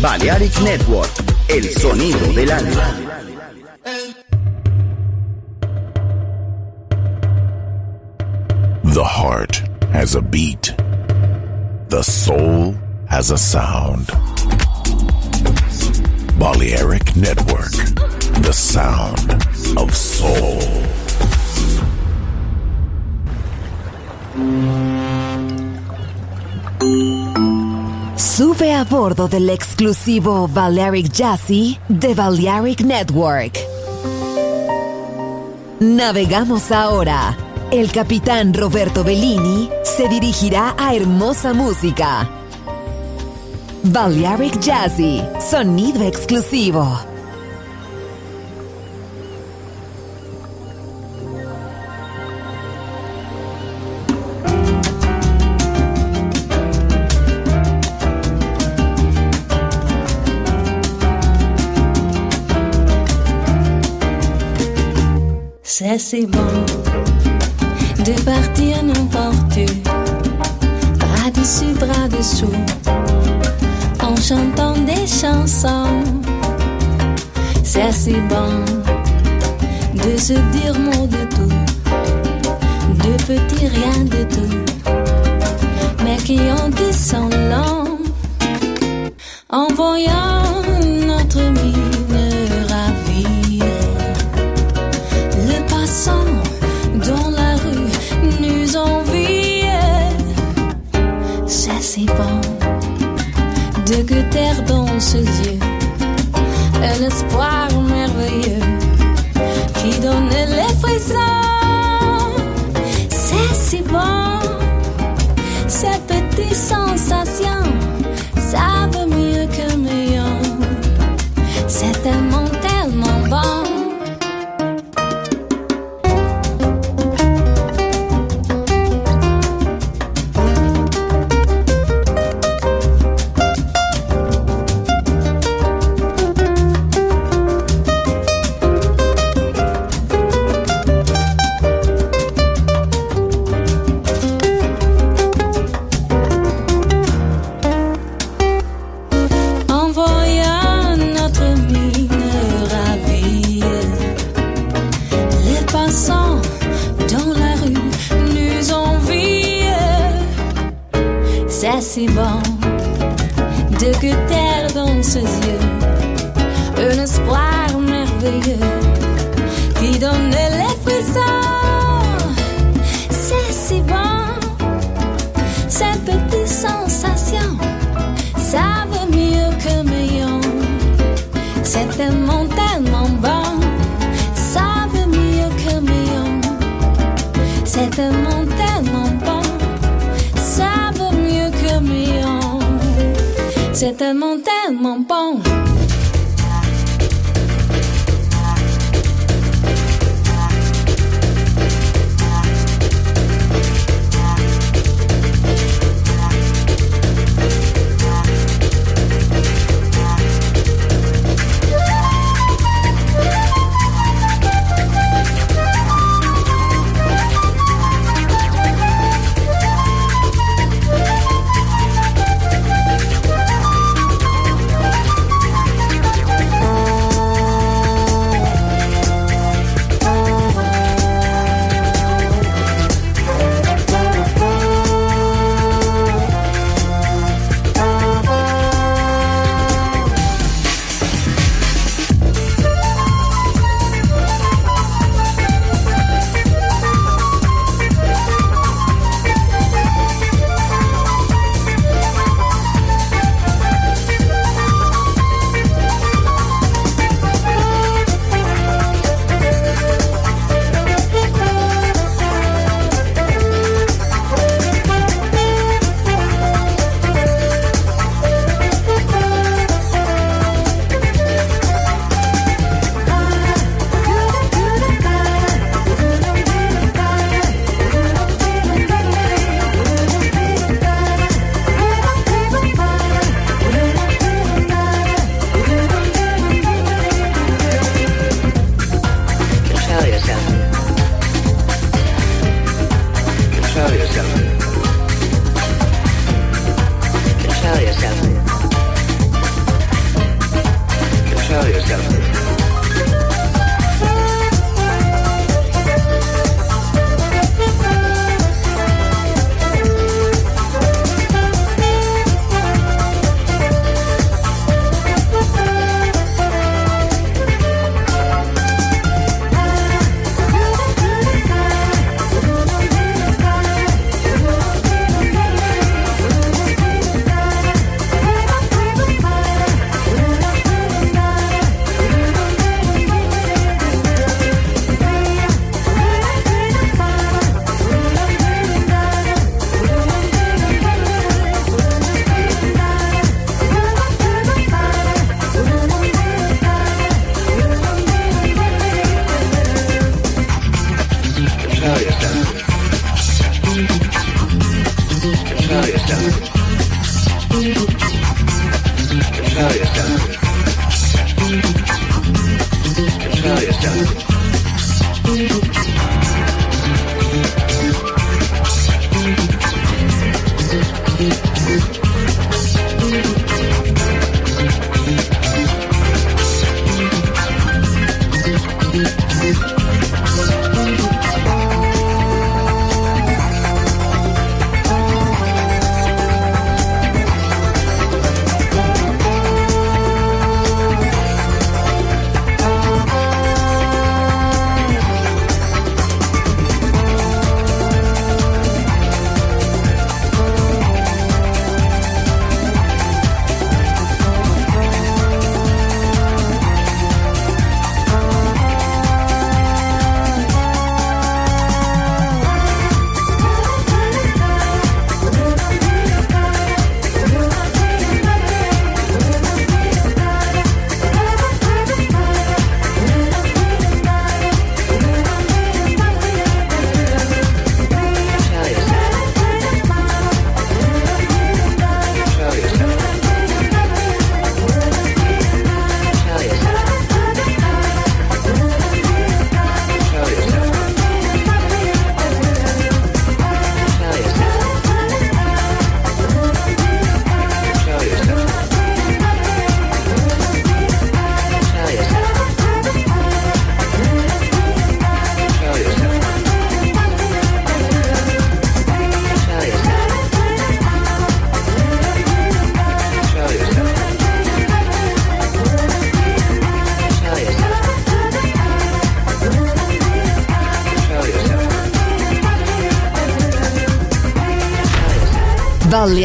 Balearic Network, el sonido del alma. The heart has a beat. The soul has a sound. Balearic Network, the sound of soul. Sube a bordo del exclusivo Balearic Jazzy de Balearic Network. Navegamos ahora. El capitán Roberto Bellini se dirigirá a hermosa música. Balearic Jazzy, sonido exclusivo. C'est si bon de partir n'importe où, bras dessus, bras dessous, en chantant des chansons. C'est si bon de se dire mot de tout, de petits rien de tout, mais qui ont dit son long en voyant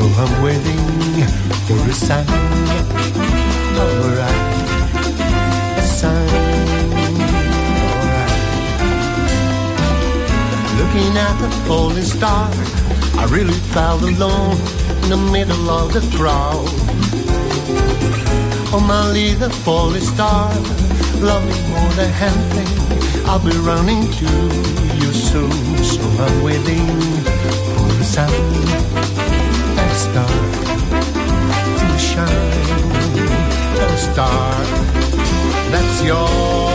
So I'm waiting for a sign. Alright, a sign. Alright. Looking at the falling star, I really felt alone in the middle of the crowd. Oh, my little falling star, love me more than anything. I'll be running to you soon, so I'm waiting for star to shine. A star that's yours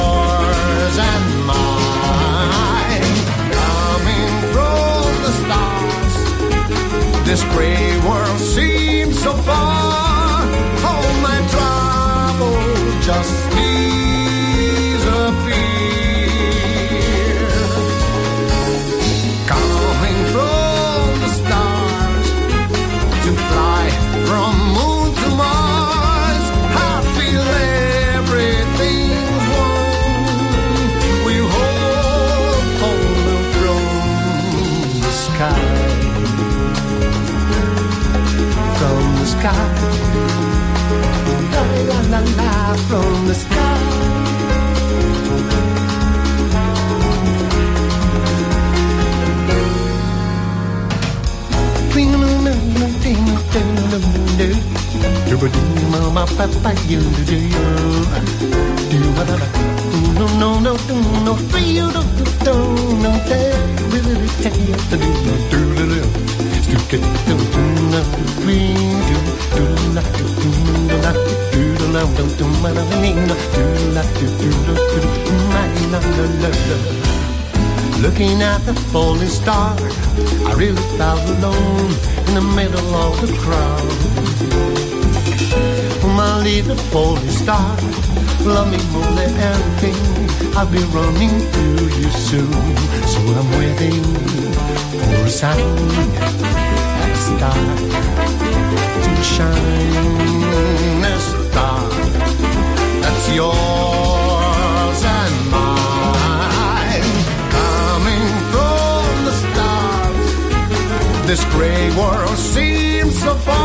Looking at the falling star, I really felt alone in the middle of the crowd. My little falling star, love me more than anything. I'll be running to you soon, so I'm waiting for a sign, a star to shine, a star that's yours and mine, coming from the stars. This gray world seems so far.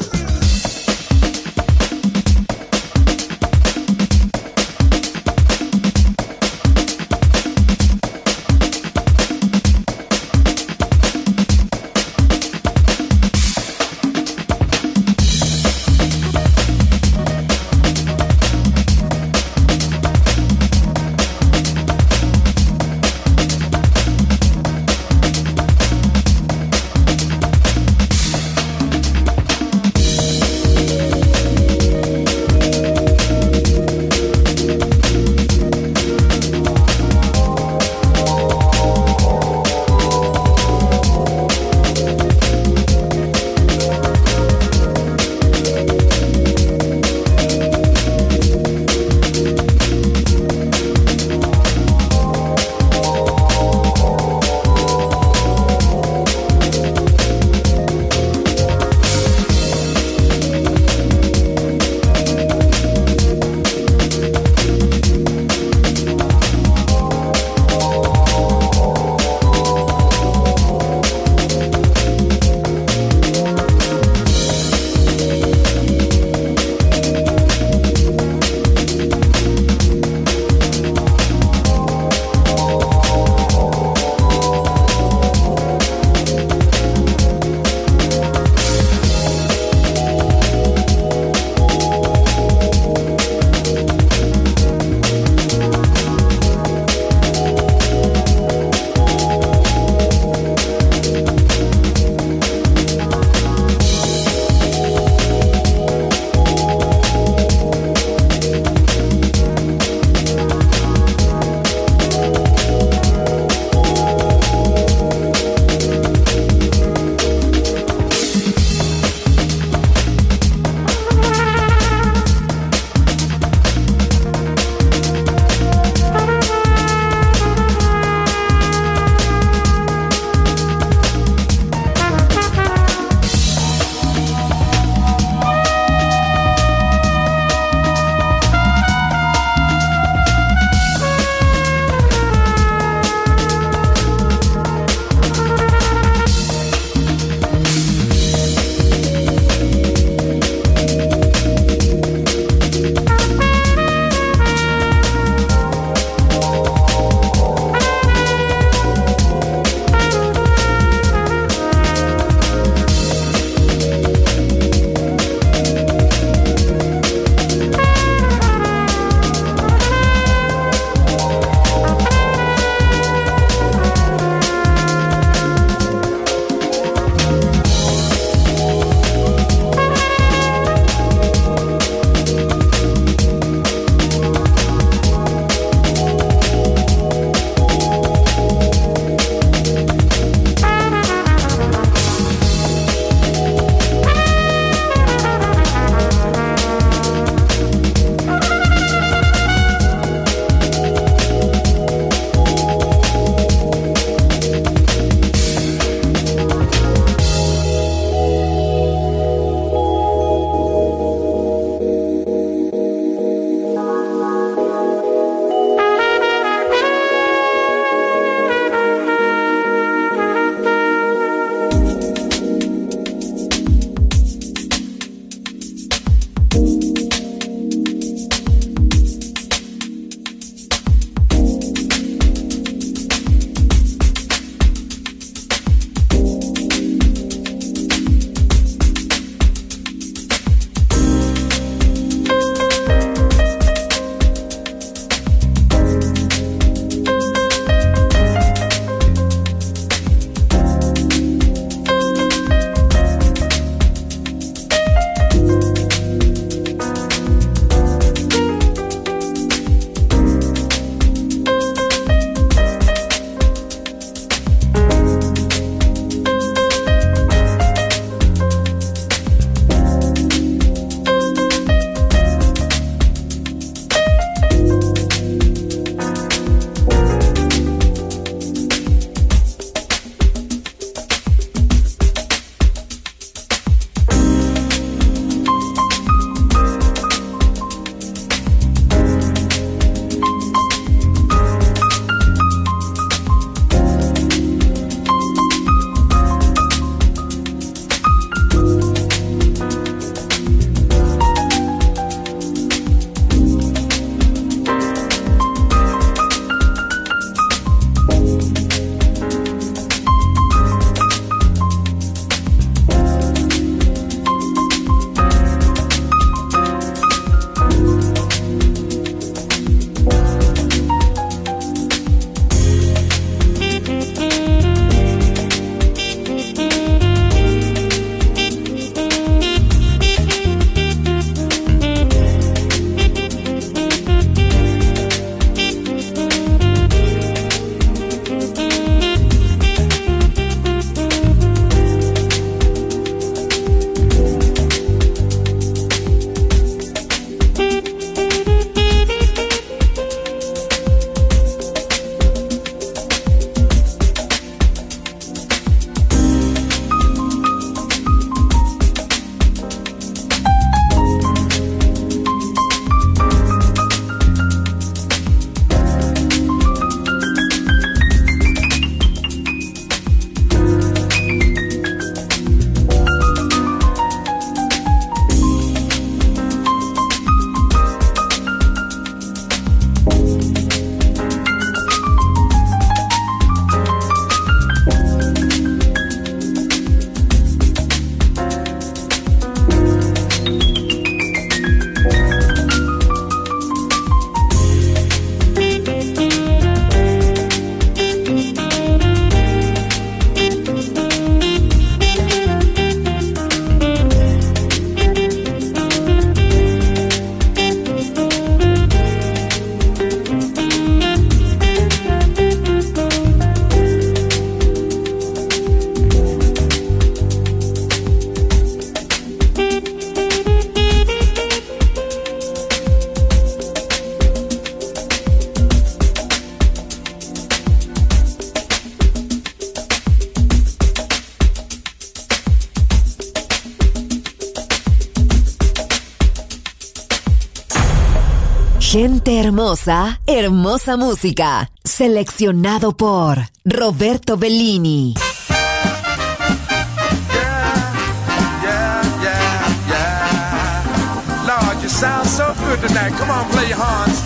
Hermosa, hermosa música. Seleccionado por Roberto Bellini. Yeah, yeah, yeah. Lord, you sound so good tonight. Come on, play your horns.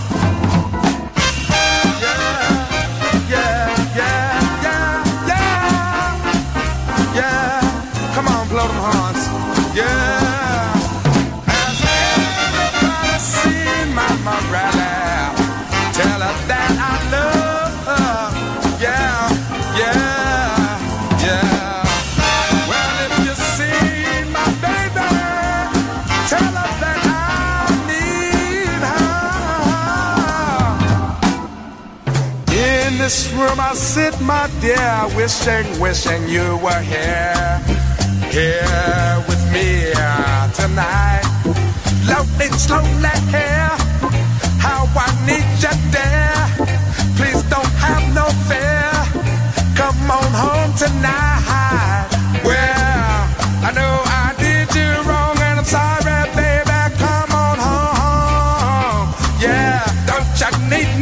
Come on, blow them horns. Room I sit, my dear, wishing, wishing you were here, here with me uh, tonight. Loading slowly here, how I need you there. Please don't have no fear. Come on home tonight. Well, I know I did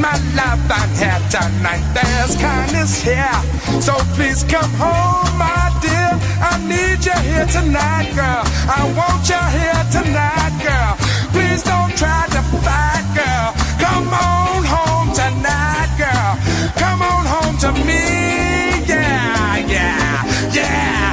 my love? I'm here tonight. There's kindness here. So please come home, my dear. I need you here tonight, girl. I want you here tonight, girl. Please don't try to fight, girl. Come on home tonight, girl. Come on home to me. Yeah, yeah, yeah.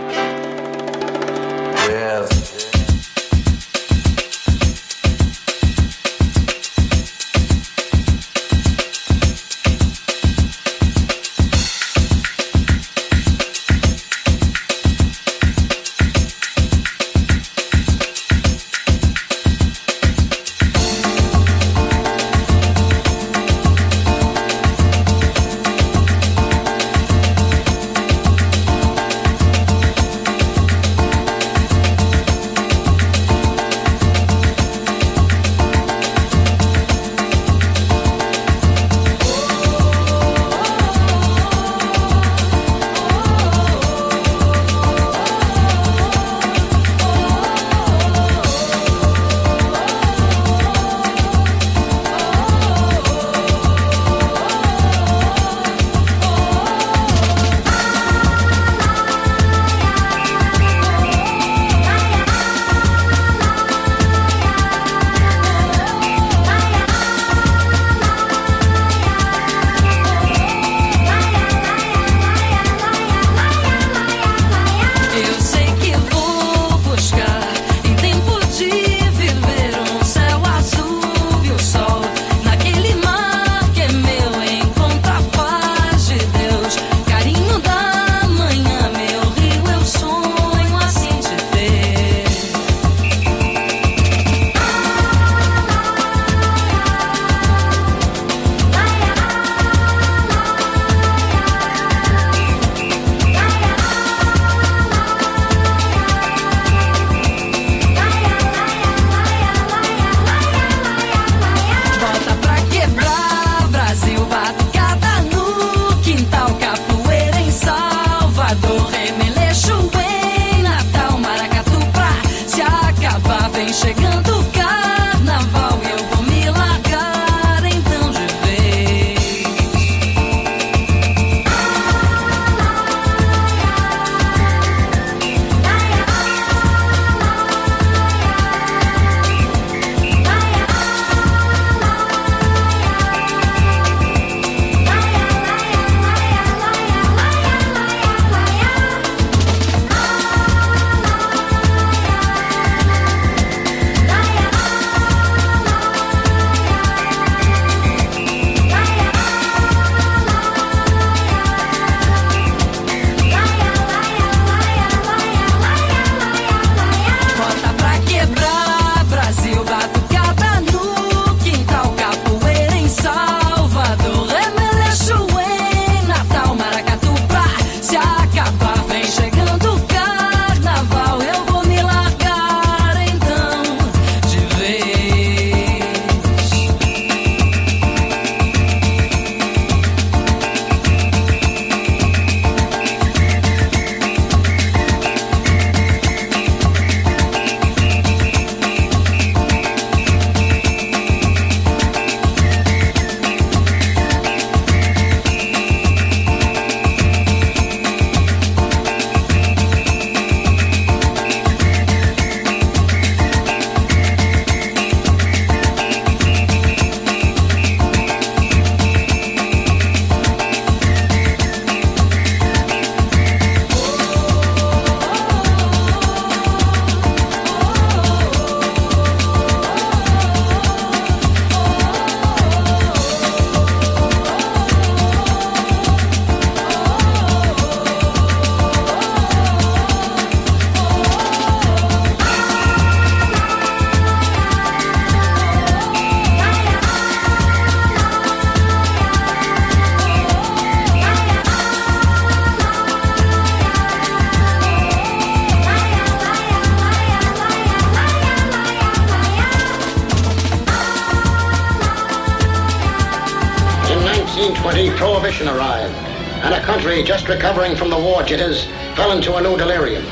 Recovering from the war jitters, fell into a new delirium.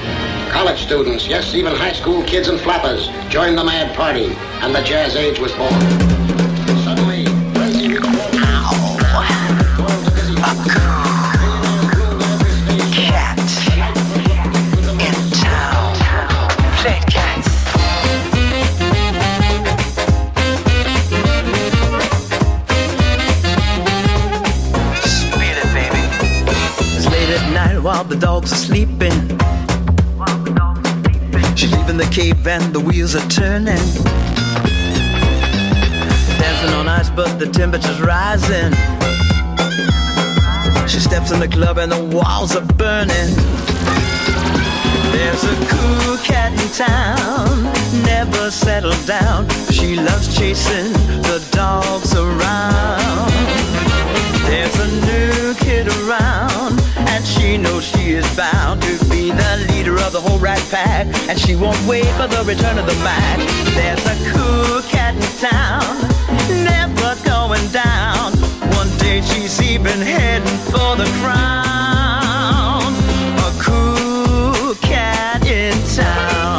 College students, yes, even high school kids and flappers, joined the mad party, and the jazz age was born. There's a cool cat in town, never settled down. She loves chasing the dogs around. There's a new kid around, and she knows she is bound to be the leader of the whole rat pack. And she won't wait for the return of the Mac. There's a cool cat in town, never going down. One day she's even heading for the crown. In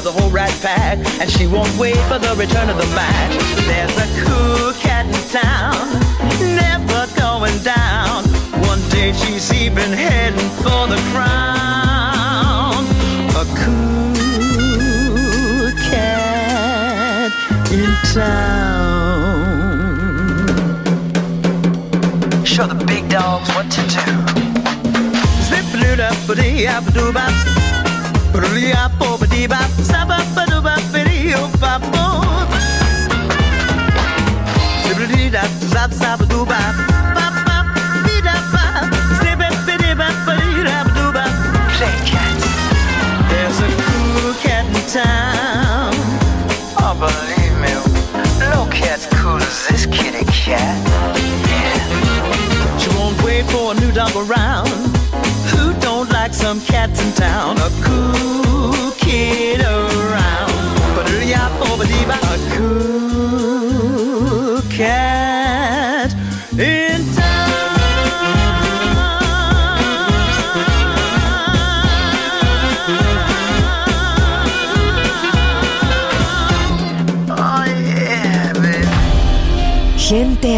of the whole rat pack. And she won't wait for the return of the Mac. There's a cool cat in town, never going down. One day she's even heading for the crown. A cool cat in town. Show the big dogs what to do. Zip some cats in town?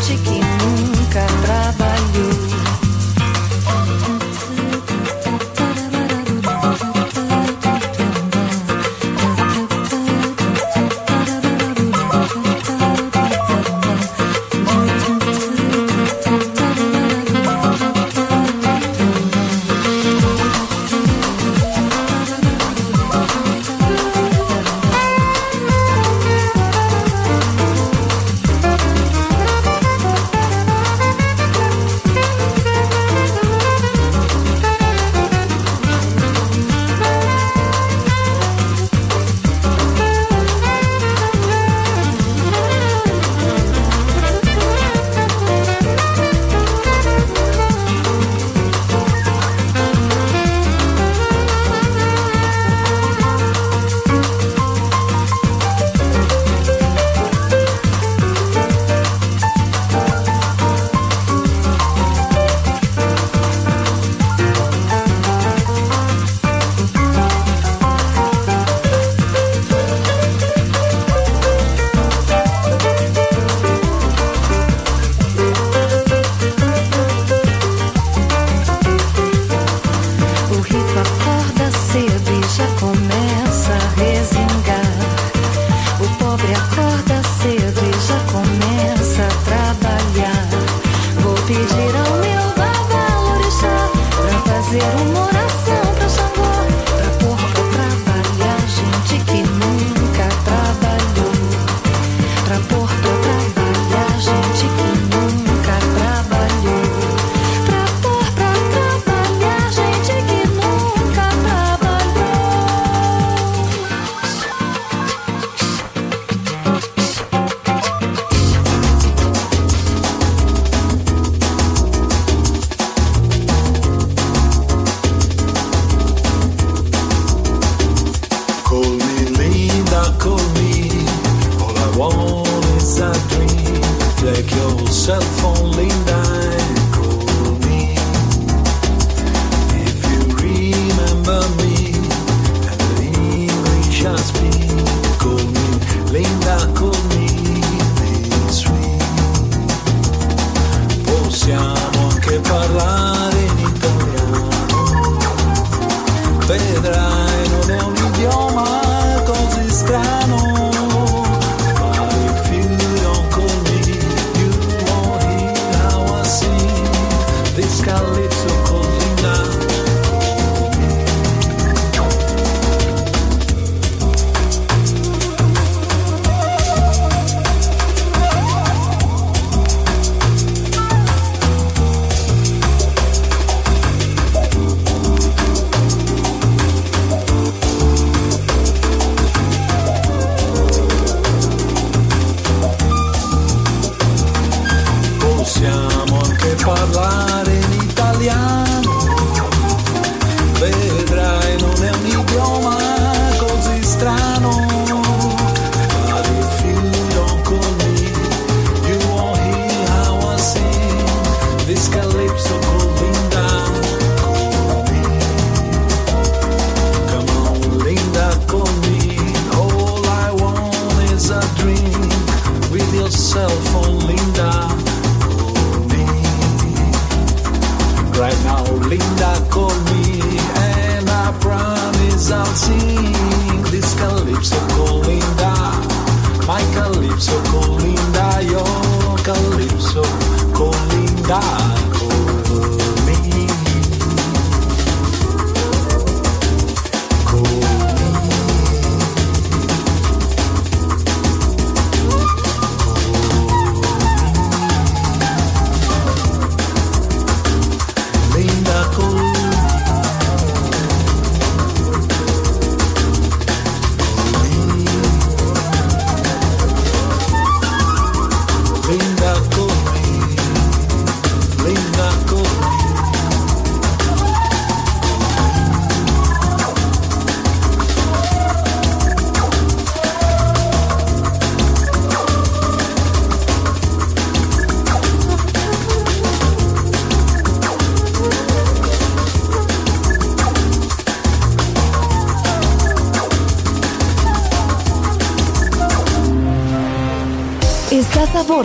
Trabalhar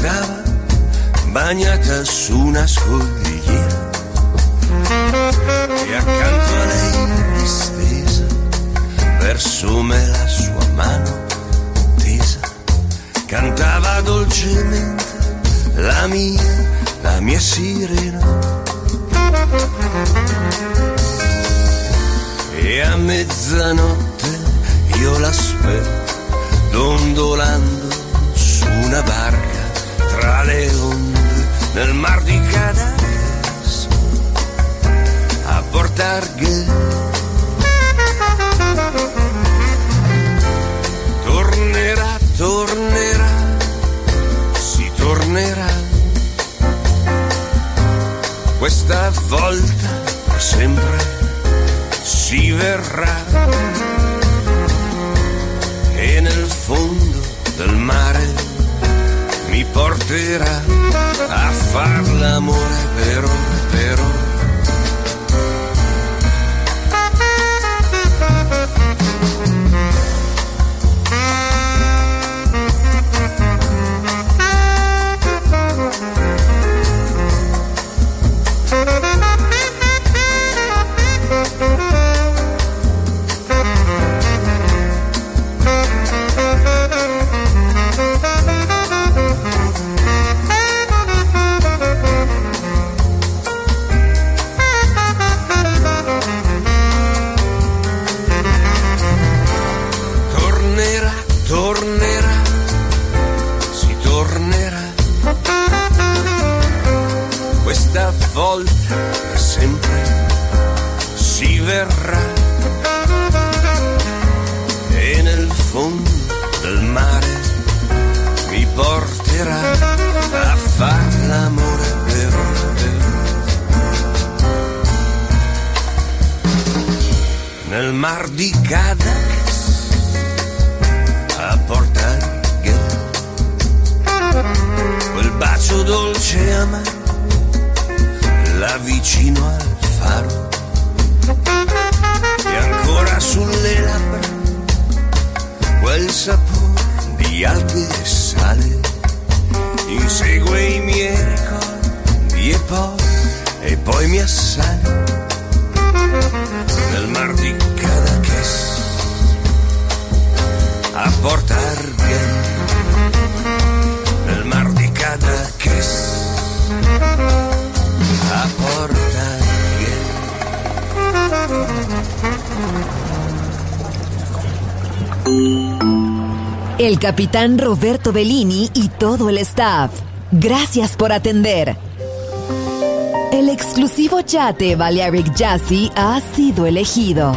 Stava bagnata su una scogliera e accanto a lei distesa verso me la sua mano tesa. Cantava dolcemente la mia, la mia sirena. E a mezzanotte io l'aspetto dondolando su una barca tra le onde nel mar di Cadaqués a portar tornerà tornerà si tornerà. Questa volta sempre si verrà. E nel fondo del mare porterà a far l'amore per ore, per ore tornerà, si tornerà. Questa volta per sempre si verrà. E nel fondo del mare mi porterà a far l'amore vero, vero. Nel mar di Cadaqués bacio dolce e amaro là vicino al faro. E ancora sulle labbra quel sapore di alghe e sale. Insegue i miei ricordi e poi e poi mi assale. Nel mar di Cadaqués a portar nel El capitán Roberto Bellini y todo el staff. Gracias por atender. El exclusivo yate Balearic Jazzy ha sido elegido.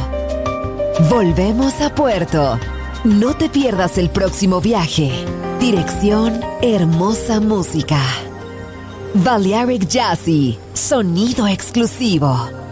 Volvemos a puerto. No te pierdas el próximo viaje. Dirección Hermosa Música. Balearic Jazzy. Sonido exclusivo.